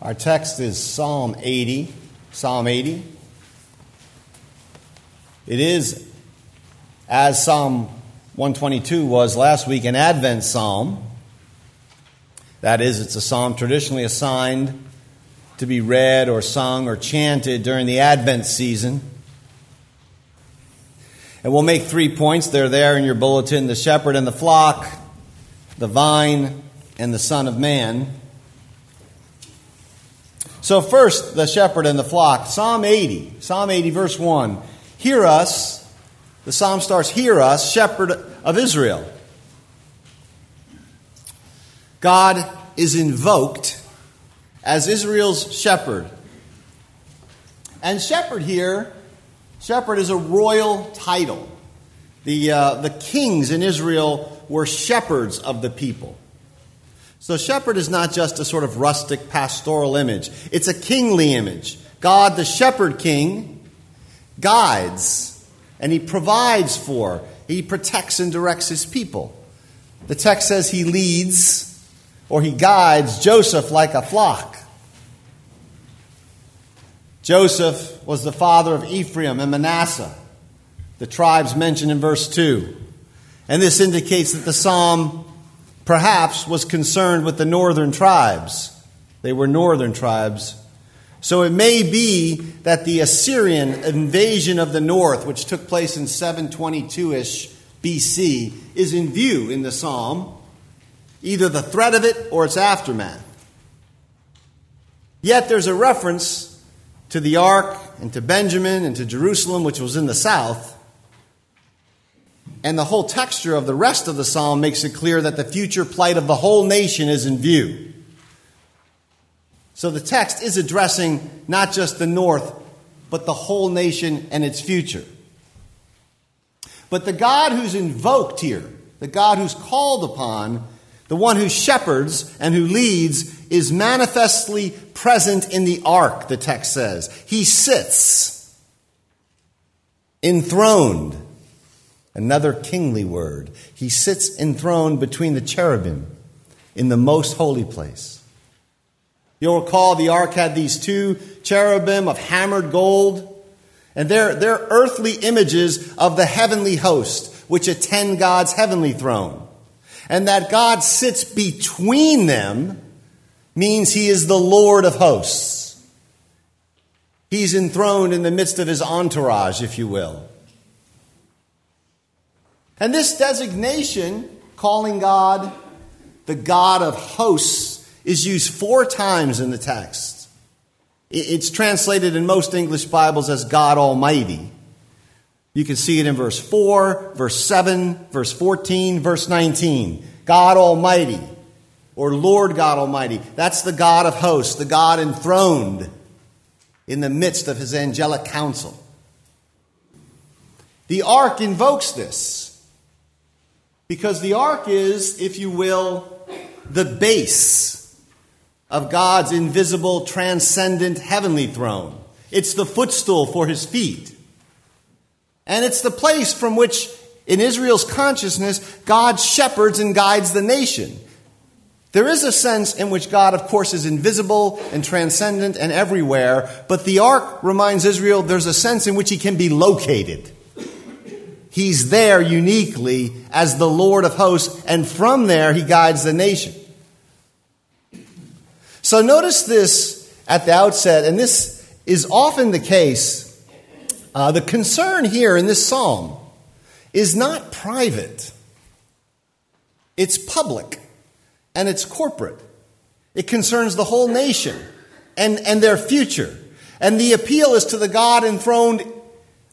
Our text is Psalm 80. Psalm 80. It is, as Psalm 122 was last week, an Advent psalm. That is, it's a psalm traditionally assigned to be read or sung or chanted during the Advent season. And we'll make three points. They're there in your bulletin the shepherd and the flock, the vine, and the Son of Man. So, first, the shepherd and the flock. Psalm 80, Psalm 80, verse 1. Hear us. The psalm starts, Hear us, shepherd of Israel. God is invoked as Israel's shepherd. And shepherd here, shepherd is a royal title. The, uh, the kings in Israel were shepherds of the people. So, shepherd is not just a sort of rustic pastoral image, it's a kingly image. God, the shepherd king, guides and he provides for, he protects and directs his people. The text says he leads or he guides Joseph like a flock. Joseph was the father of Ephraim and Manasseh, the tribes mentioned in verse 2. And this indicates that the psalm perhaps was concerned with the northern tribes. They were northern tribes. So it may be that the Assyrian invasion of the north, which took place in 722 ish BC, is in view in the psalm, either the threat of it or its aftermath. Yet there's a reference to the ark and to Benjamin and to Jerusalem, which was in the south. And the whole texture of the rest of the psalm makes it clear that the future plight of the whole nation is in view. So the text is addressing not just the north, but the whole nation and its future. But the God who's invoked here, the God who's called upon, the one who shepherds and who leads, is manifestly present in the ark, the text says. He sits enthroned Another kingly word. He sits enthroned between the cherubim in the most holy place. You'll recall the ark had these two cherubim of hammered gold, and they're, they're earthly images of the heavenly host which attend God's heavenly throne. And that God sits between them means he is the Lord of hosts. He's enthroned in the midst of his entourage, if you will. And this designation, calling God the God of hosts, is used four times in the text. It's translated in most English Bibles as God Almighty. You can see it in verse 4, verse 7, verse 14, verse 19. God Almighty, or Lord God Almighty. That's the God of hosts, the God enthroned in the midst of his angelic council. The ark invokes this. Because the ark is, if you will, the base of God's invisible, transcendent heavenly throne. It's the footstool for his feet. And it's the place from which, in Israel's consciousness, God shepherds and guides the nation. There is a sense in which God, of course, is invisible and transcendent and everywhere, but the ark reminds Israel there's a sense in which he can be located. He's there uniquely as the Lord of hosts, and from there he guides the nation. So notice this at the outset, and this is often the case. Uh, the concern here in this psalm is not private, it's public and it's corporate. It concerns the whole nation and, and their future. And the appeal is to the God enthroned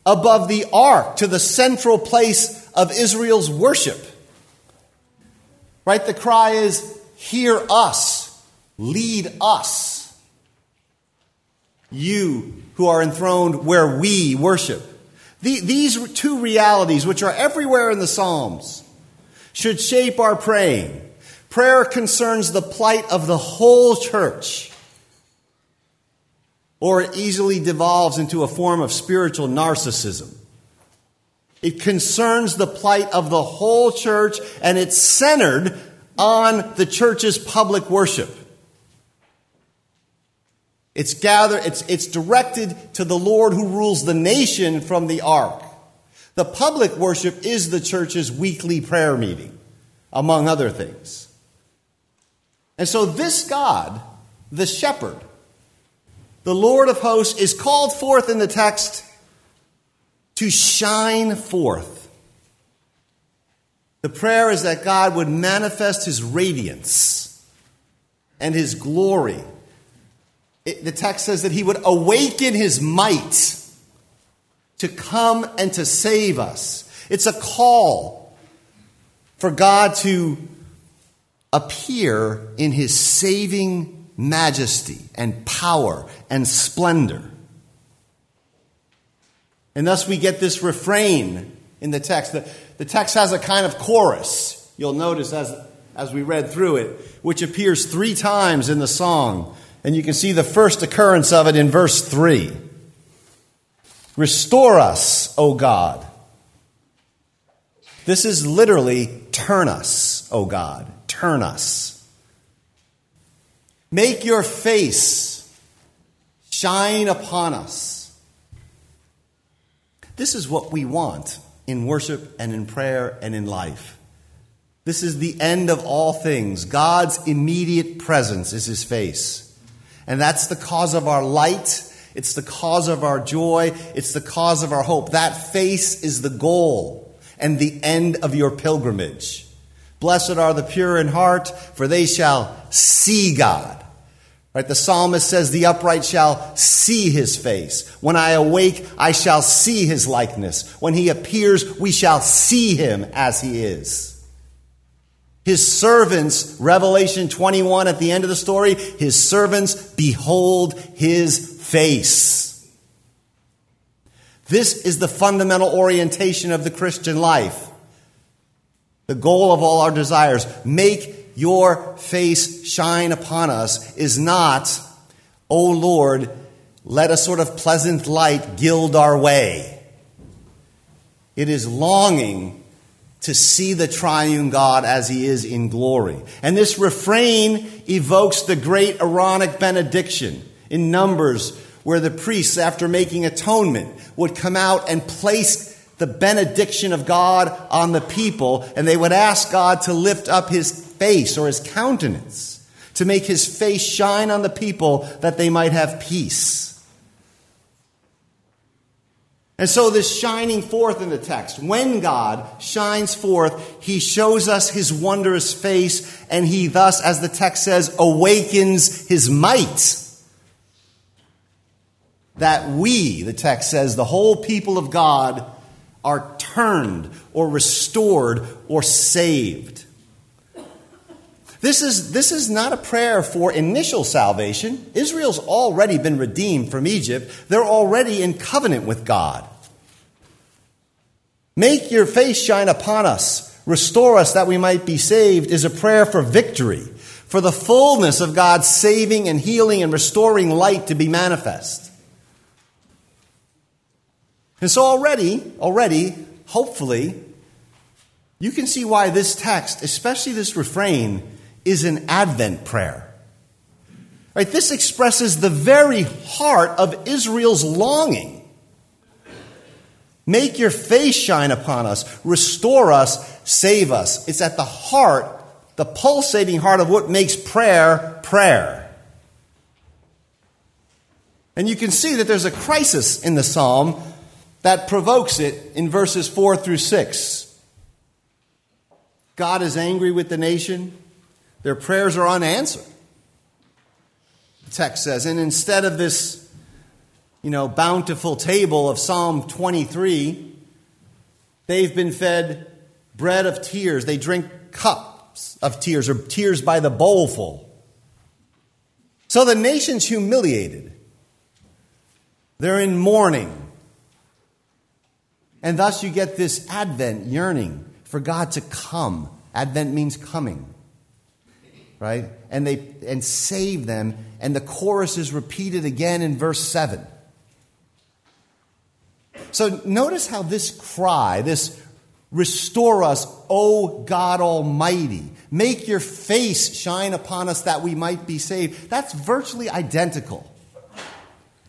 above the ark to the central place of Israel's worship. Right? The cry is, Hear us, lead us. You who are enthroned where we worship. these two realities, which are everywhere in the Psalms, should shape our praying. Prayer concerns the plight of the whole church or it easily devolves into a form of spiritual narcissism. It concerns the plight of the whole church and it's centered on the church's public worship. It's gathered, it's, it's directed to the Lord who rules the nation from the ark. The public worship is the church's weekly prayer meeting, among other things. And so this God, the shepherd, the Lord of hosts, is called forth in the text to shine forth. The prayer is that God would manifest his radiance and his glory it, the text says that he would awaken his might to come and to save us. It's a call for God to appear in his saving majesty and power and splendor. And thus we get this refrain in the text. The, the text has a kind of chorus, you'll notice as, as we read through it, which appears three times in the song. And you can see the first occurrence of it in verse 3. Restore us, O God. This is literally turn us, O God. Turn us. Make your face shine upon us. This is what we want in worship and in prayer and in life. This is the end of all things. God's immediate presence is his face. And that's the cause of our light. It's the cause of our joy. It's the cause of our hope. That face is the goal and the end of your pilgrimage. Blessed are the pure in heart, for they shall see God. Right? The psalmist says, The upright shall see his face. When I awake, I shall see his likeness. When he appears, we shall see him as he is. His servants, Revelation 21 at the end of the story, his servants behold his face. This is the fundamental orientation of the Christian life. The goal of all our desires, make your face shine upon us, is not, O Lord, let a sort of pleasant light gild our way. It is longing to see the triune God as he is in glory. And this refrain evokes the great Aaronic benediction in Numbers, where the priests, after making atonement, would come out and place the benediction of God on the people, and they would ask God to lift up his face or his countenance, to make his face shine on the people that they might have peace. And so, this shining forth in the text, when God shines forth, he shows us his wondrous face, and he thus, as the text says, awakens his might. That we, the text says, the whole people of God, are turned or restored or saved. This is, this is not a prayer for initial salvation. Israel's already been redeemed from Egypt. They're already in covenant with God. Make your face shine upon us. Restore us that we might be saved is a prayer for victory, for the fullness of God's saving and healing and restoring light to be manifest. And so already, already, hopefully, you can see why this text, especially this refrain, is an Advent prayer. Right? This expresses the very heart of Israel's longing. Make your face shine upon us, restore us, save us. It's at the heart, the pulsating heart of what makes prayer prayer. And you can see that there's a crisis in the psalm that provokes it in verses 4 through 6. God is angry with the nation. Their prayers are unanswered. The text says, and instead of this, you know, bountiful table of Psalm 23, they've been fed bread of tears. They drink cups of tears or tears by the bowlful. So the nation's humiliated. They're in mourning. And thus you get this Advent yearning for God to come. Advent means coming right? And they and save them. And the chorus is repeated again in verse 7. So notice how this cry, this restore us, O God Almighty, make your face shine upon us that we might be saved, that's virtually identical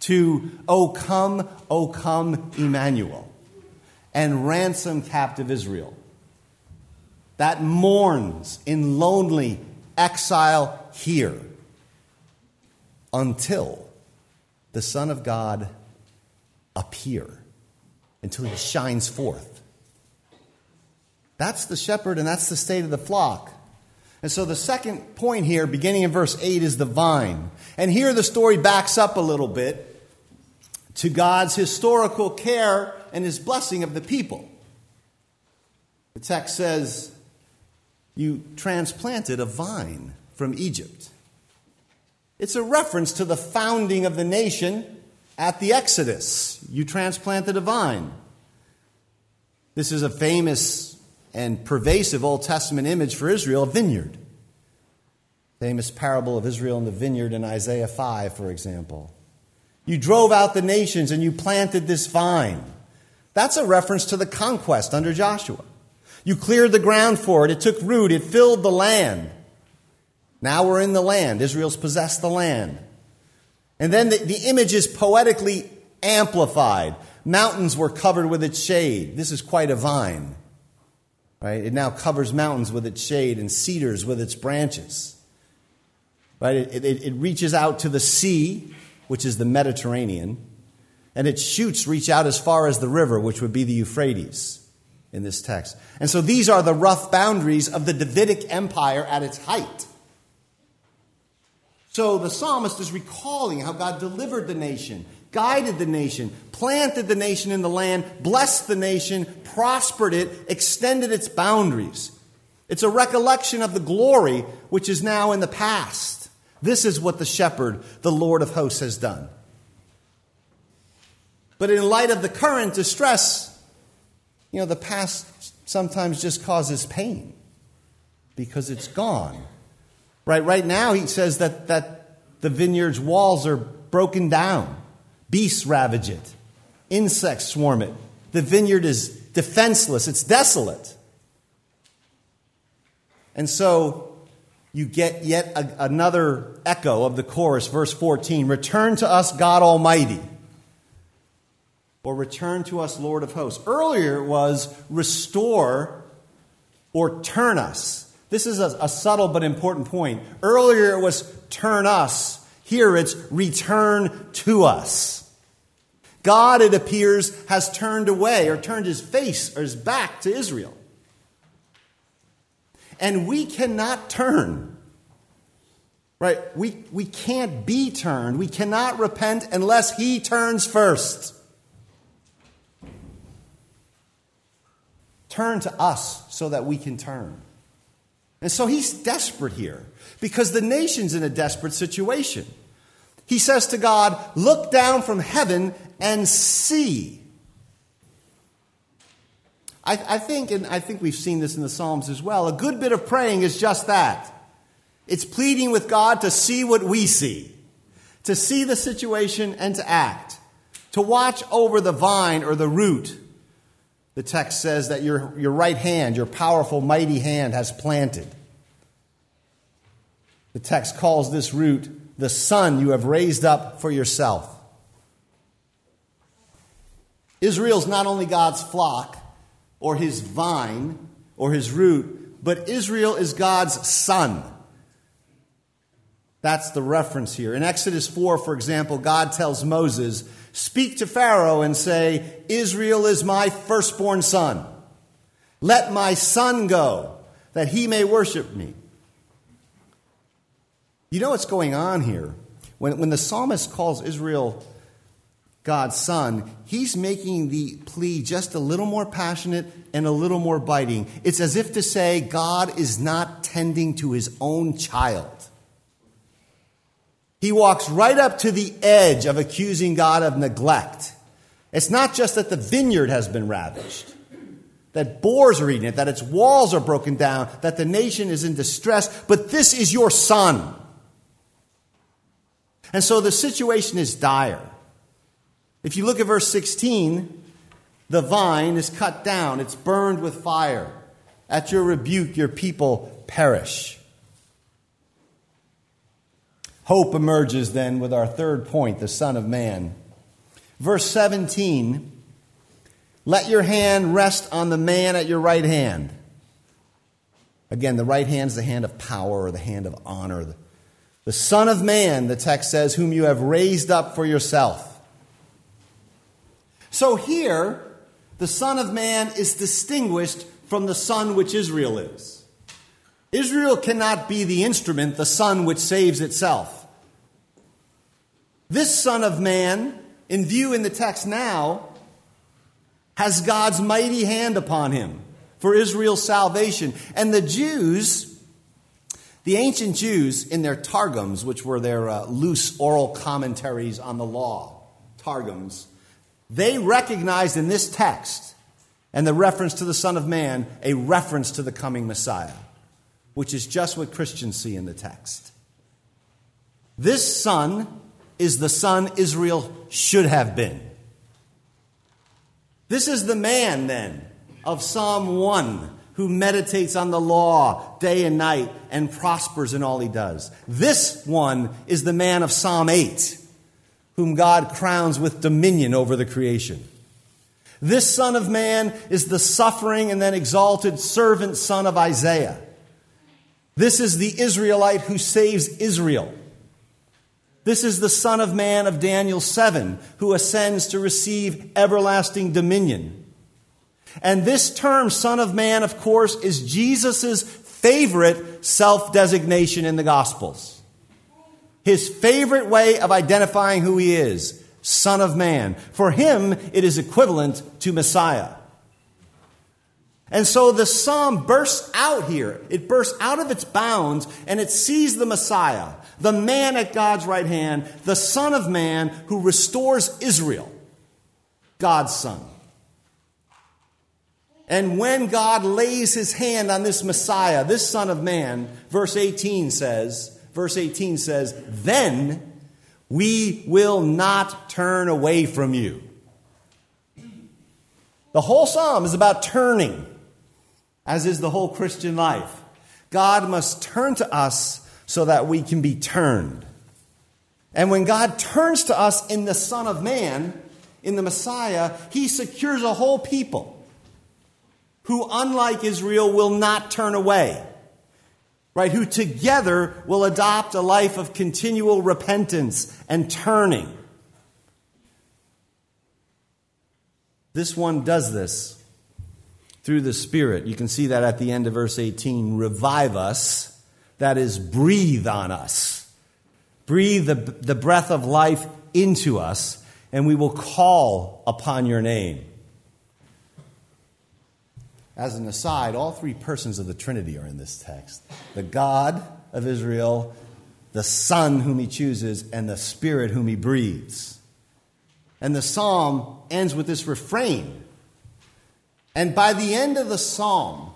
to O come, O come, Emmanuel, and ransom captive Israel that mourns in lonely exile here until the Son of God appear, until he shines forth. That's the shepherd and that's the state of the flock. And so the second point here, beginning in verse 8, is the vine. And here the story backs up a little bit to God's historical care and his blessing of the people. The text says, You transplanted a vine from Egypt. It's a reference to the founding of the nation at the Exodus. You transplanted a vine. This is a famous and pervasive Old Testament image for Israel, a vineyard. Famous parable of Israel and the vineyard in Isaiah 5, for example. You drove out the nations and you planted this vine. That's a reference to the conquest under Joshua. You cleared the ground for it, it took root, it filled the land. Now we're in the land. Israel's possessed the land. And then the, the image is poetically amplified. Mountains were covered with its shade. This is quite a vine. Right? It now covers mountains with its shade and cedars with its branches. Right? It, it, it reaches out to the sea which is the Mediterranean, and its shoots reach out as far as the river, which would be the Euphrates in this text. And so these are the rough boundaries of the Davidic Empire at its height. So the psalmist is recalling how God delivered the nation, guided the nation, planted the nation in the land, blessed the nation, prospered it, extended its boundaries. It's a recollection of the glory which is now in the past. This is what the shepherd, the Lord of hosts, has done. But in light of the current distress, you know, the past sometimes just causes pain because it's gone. Right, right now, he says that, that the vineyard's walls are broken down, beasts ravage it, insects swarm it. The vineyard is defenseless, it's desolate. And so you get yet a, another echo of the chorus, verse 14 Return to us, God Almighty, or return to us, Lord of hosts. Earlier it was restore or turn us. This is a, a subtle but important point. Earlier it was turn us. Here it's return to us. God, it appears, has turned away or turned his face or his back to Israel. And we cannot turn. Right? We, we can't be turned. We cannot repent unless He turns first. Turn to us so that we can turn. And so he's desperate here because the nation's in a desperate situation. He says to God, Look down from heaven and see. I, I, think, and I think we've seen this in the Psalms as well, a good bit of praying is just that. It's pleading with God to see what we see, to see the situation and to act, to watch over the vine or the root. The text says that your, your right hand, your powerful, mighty hand, has planted. The text calls this root the son you have raised up for yourself. Israel's not only God's flock, or his vine or his root, but Israel is God's son. That's the reference here. In Exodus 4, for example, God tells Moses, Speak to Pharaoh and say, Israel is my firstborn son. Let my son go, that he may worship me. You know what's going on here? When, when the psalmist calls Israel God's Son, he's making the plea just a little more passionate and a little more biting. It's as if to say, God is not tending to his own child. He walks right up to the edge of accusing God of neglect. It's not just that the vineyard has been ravaged, that boars are eating it, that its walls are broken down, that the nation is in distress, but this is your son. And so the situation is dire. If you look at verse 16, the vine is cut down, it's burned with fire. At your rebuke, your people perish. Hope emerges then with our third point, the Son of Man. Verse 17 Let your hand rest on the man at your right hand. Again, the right hand is the hand of power or the hand of honor. The Son of Man, the text says, whom you have raised up for yourself. So here, the Son of Man is distinguished from the Son which Israel is. Israel cannot be the instrument, the Son which saves itself. This Son of Man, in view in the text now, has God's mighty hand upon him for Israel's salvation. And the Jews, the ancient Jews, in their Targums, which were their uh, loose oral commentaries on the law, Targums, they recognized in this text and the reference to the Son of Man a reference to the coming Messiah, which is just what Christians see in the text. This Son is the Son Israel should have been. This is the man, then, of Psalm 1 who meditates on the law day and night and prospers in all he does. This one is the man of Psalm 8 whom God crowns with dominion over the creation. This Son of Man is the suffering and then exalted servant son of Isaiah. This is the Israelite who saves Israel. This is the Son of Man of Daniel 7, who ascends to receive everlasting dominion. And this term, Son of Man, of course, is Jesus' favorite self designation in the Gospels. His favorite way of identifying who he is Son of Man. For him, it is equivalent to Messiah. And so the psalm bursts out here. It bursts out of its bounds and it sees the Messiah, the man at God's right hand, the Son of Man who restores Israel, God's Son. And when God lays his hand on this Messiah, this Son of Man, verse 18 says, verse 18 says, then we will not turn away from you. The whole psalm is about turning, as is the whole Christian life. God must turn to us so that we can be turned. And when God turns to us in the Son of Man, in the Messiah, he secures a whole people who, unlike Israel, will not turn away. Right? Who together will adopt a life of continual repentance and turning. This one does this through the Spirit. You can see that at the end of verse 18. Revive us, that is, breathe on us. Breathe the, the breath of life into us, and we will call upon your name. As an aside, all three persons of the Trinity are in this text the God of Israel, the Son whom he chooses, and the Spirit whom he breathes. And the psalm ends with this refrain. And by the end of the psalm,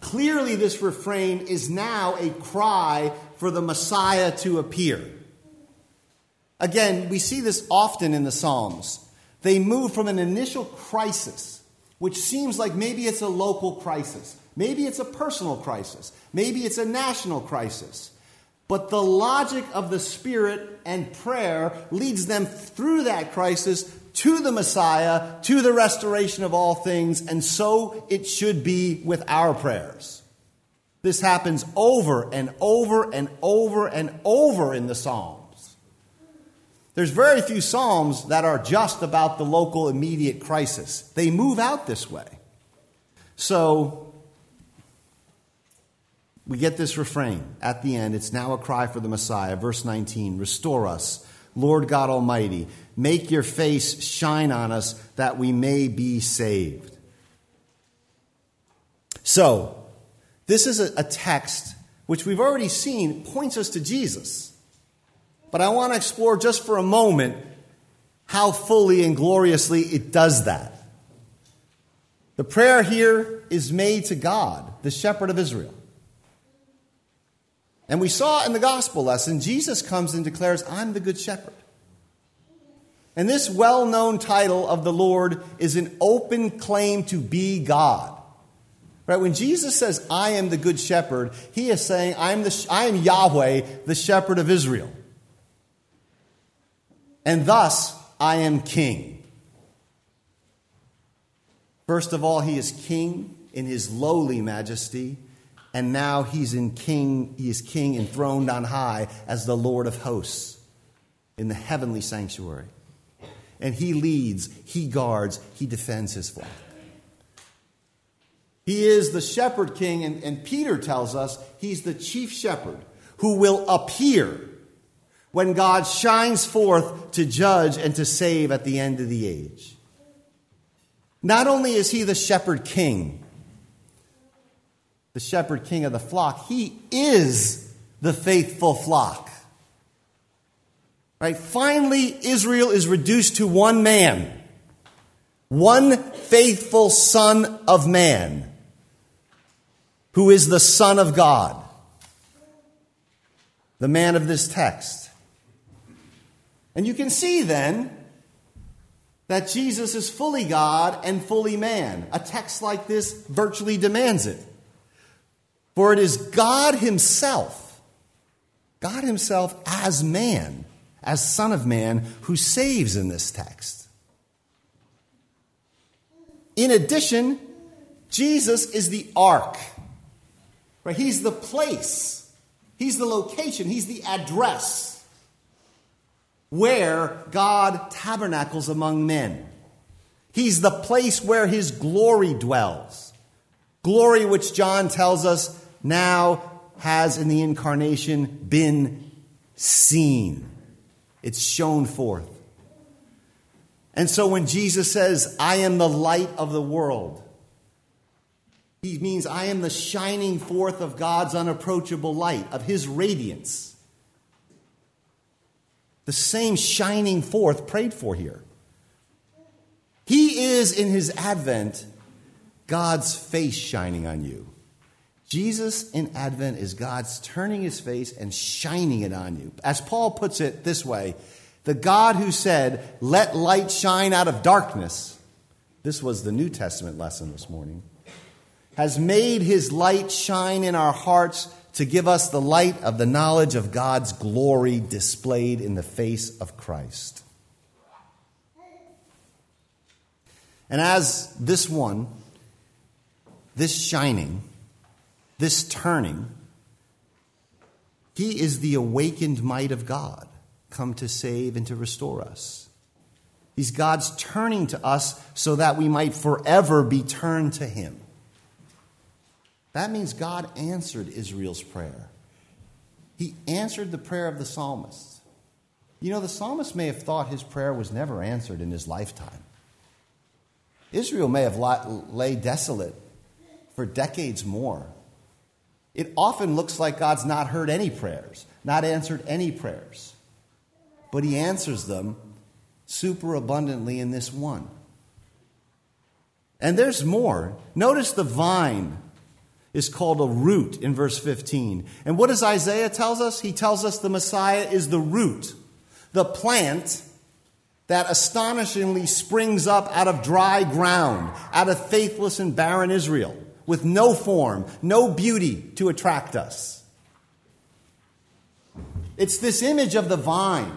clearly this refrain is now a cry for the Messiah to appear. Again, we see this often in the Psalms. They move from an initial crisis which seems like maybe it's a local crisis, maybe it's a personal crisis, maybe it's a national crisis. But the logic of the Spirit and prayer leads them through that crisis to the Messiah, to the restoration of all things, and so it should be with our prayers. This happens over and over and over and over in the Psalms. There's very few Psalms that are just about the local immediate crisis. They move out this way. So we get this refrain at the end. It's now a cry for the Messiah. Verse 19 Restore us, Lord God Almighty. Make your face shine on us that we may be saved. So, this is a, text which we've already seen points us to Jesus. But I want to explore just for a moment how fully and gloriously it does that. The prayer here is made to God, the shepherd of Israel. And we saw in the gospel lesson, Jesus comes and declares, I'm the good shepherd. And this well known title of the Lord is an open claim to be God. Right? When Jesus says, I am the good shepherd, he is saying, I am, the, I am Yahweh, the shepherd of Israel. And thus, I am king. First of all, he is king in his lowly majesty, and now he's in king, he is king enthroned on high as the Lord of hosts in the heavenly sanctuary. And he leads, he guards, he defends his flock. He is the shepherd king, and, and Peter tells us he's the chief shepherd who will appear when God shines forth to judge and to save at the end of the age. Not only is he the shepherd king, the shepherd king of the flock, he is the faithful flock. Right? Finally, Israel is reduced to one man, one faithful son of man who is the Son of God, the man of this text. And you can see then that Jesus is fully God and fully man. A text like this virtually demands it. For it is God Himself, God Himself as man, as Son of Man, who saves in this text. In addition, Jesus is the ark Right? He's the place, He's the location, He's the address where God tabernacles among men. He's the place where His glory dwells. Glory which John tells us now has in the incarnation been seen. It's shown forth. And so when Jesus says, I am the light of the world, he means, I am the shining forth of God's unapproachable light, of His radiance. The same shining forth prayed for here. He is, in His advent, God's face shining on you. Jesus in Advent is God's turning his face and shining it on you. As Paul puts it this way the God who said, Let light shine out of darkness. This was the New Testament lesson this morning has made his light shine in our hearts to give us the light of the knowledge of God's glory displayed in the face of Christ. And as this one, this shining, this turning, he is the awakened might of God, come to save and to restore us. He's God's turning to us so that we might forever be turned to him. That means God answered Israel's prayer. He answered the prayer of the psalmist. You know, the psalmist may have thought his prayer was never answered in his lifetime. Israel may have lay desolate for decades more. It often looks like God's not heard any prayers, not answered any prayers. But he answers them super abundantly in this one. And there's more. Notice the vine is called a root in verse 15. And what does Isaiah tells us? He tells us the Messiah is the root, the plant that astonishingly springs up out of dry ground, out of faithless and barren Israel, with no form, no beauty to attract us. It's this image of the vine,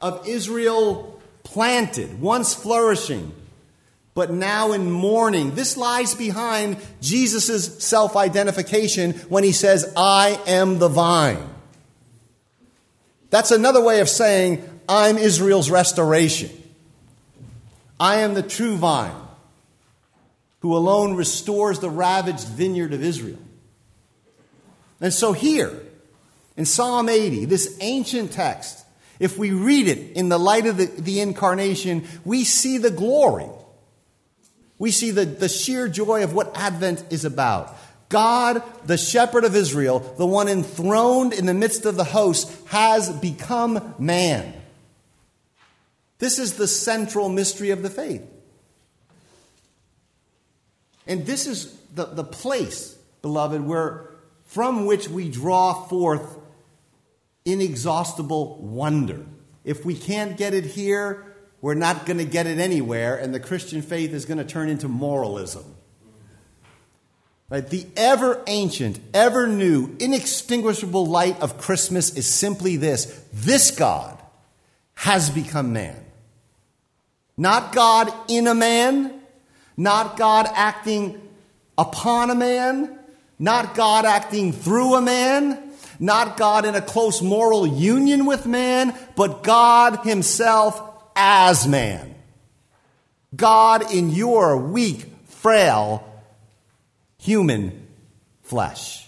of Israel planted, once flourishing, but now in mourning. This lies behind Jesus' self identification when he says, I am the vine. That's another way of saying, I'm Israel's restoration. I am the true vine who alone restores the ravaged vineyard of Israel. And so here, in Psalm 80, this ancient text, if we read it in the light of the, the incarnation, we see the glory we see the, the sheer joy of what Advent is about. God, the shepherd of Israel, the one enthroned in the midst of the host, has become man. This is the central mystery of the faith. And this is the, the place, beloved, where from which we draw forth inexhaustible wonder. If we can't get it here, we're not going to get it anywhere, and the Christian faith is going to turn into moralism. Right? The ever ancient, ever new, inextinguishable light of Christmas is simply this this God has become man. Not God in a man, not God acting upon a man, not God acting through a man, not God in a close moral union with man, but God Himself as man. God in your weak, frail, human flesh.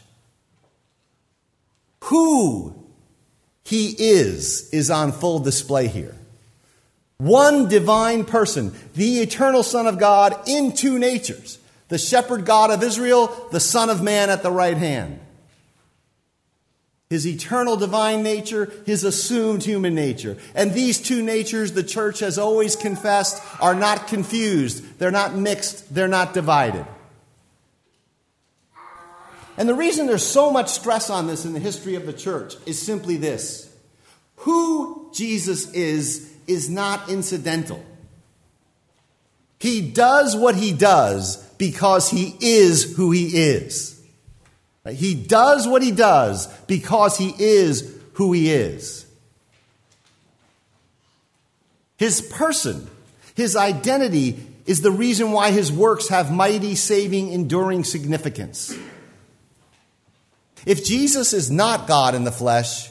Who He is is on full display here. One divine person, the eternal Son of God in two natures the shepherd God of Israel, the Son of Man at the right hand his eternal divine nature, his assumed human nature. And these two natures, the church has always confessed, are not confused. They're not mixed. They're not divided. And the reason there's so much stress on this in the history of the church is simply this who Jesus is, is not incidental. He does what he does because he is who he is. He does what he does because he is who he is. His person, his identity, is the reason why his works have mighty, saving, enduring significance. If Jesus is not God in the flesh,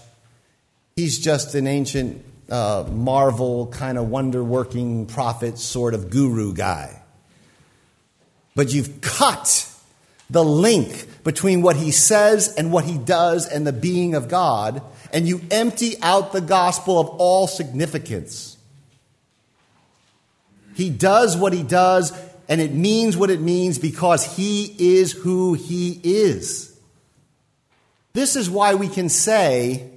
he's just an ancient uh, marvel, kind of wonder working prophet, sort of guru guy. But you've cut the link between what he says and what he does and the being of God, and you empty out the gospel of all significance. He does what he does, and it means what it means because he is who he is. This is why we can say,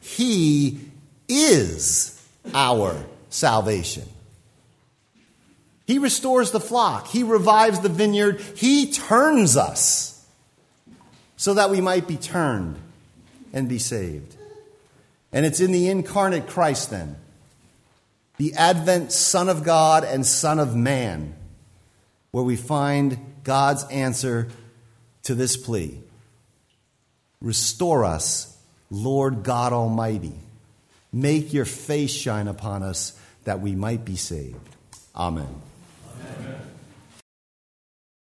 He is our salvation. He restores the flock. He revives the vineyard. He turns us so that we might be turned and be saved. And it's in the incarnate Christ, then, the Advent Son of God and Son of Man, where we find God's answer to this plea Restore us, Lord God Almighty. Make your face shine upon us that we might be saved. Amen. Amen.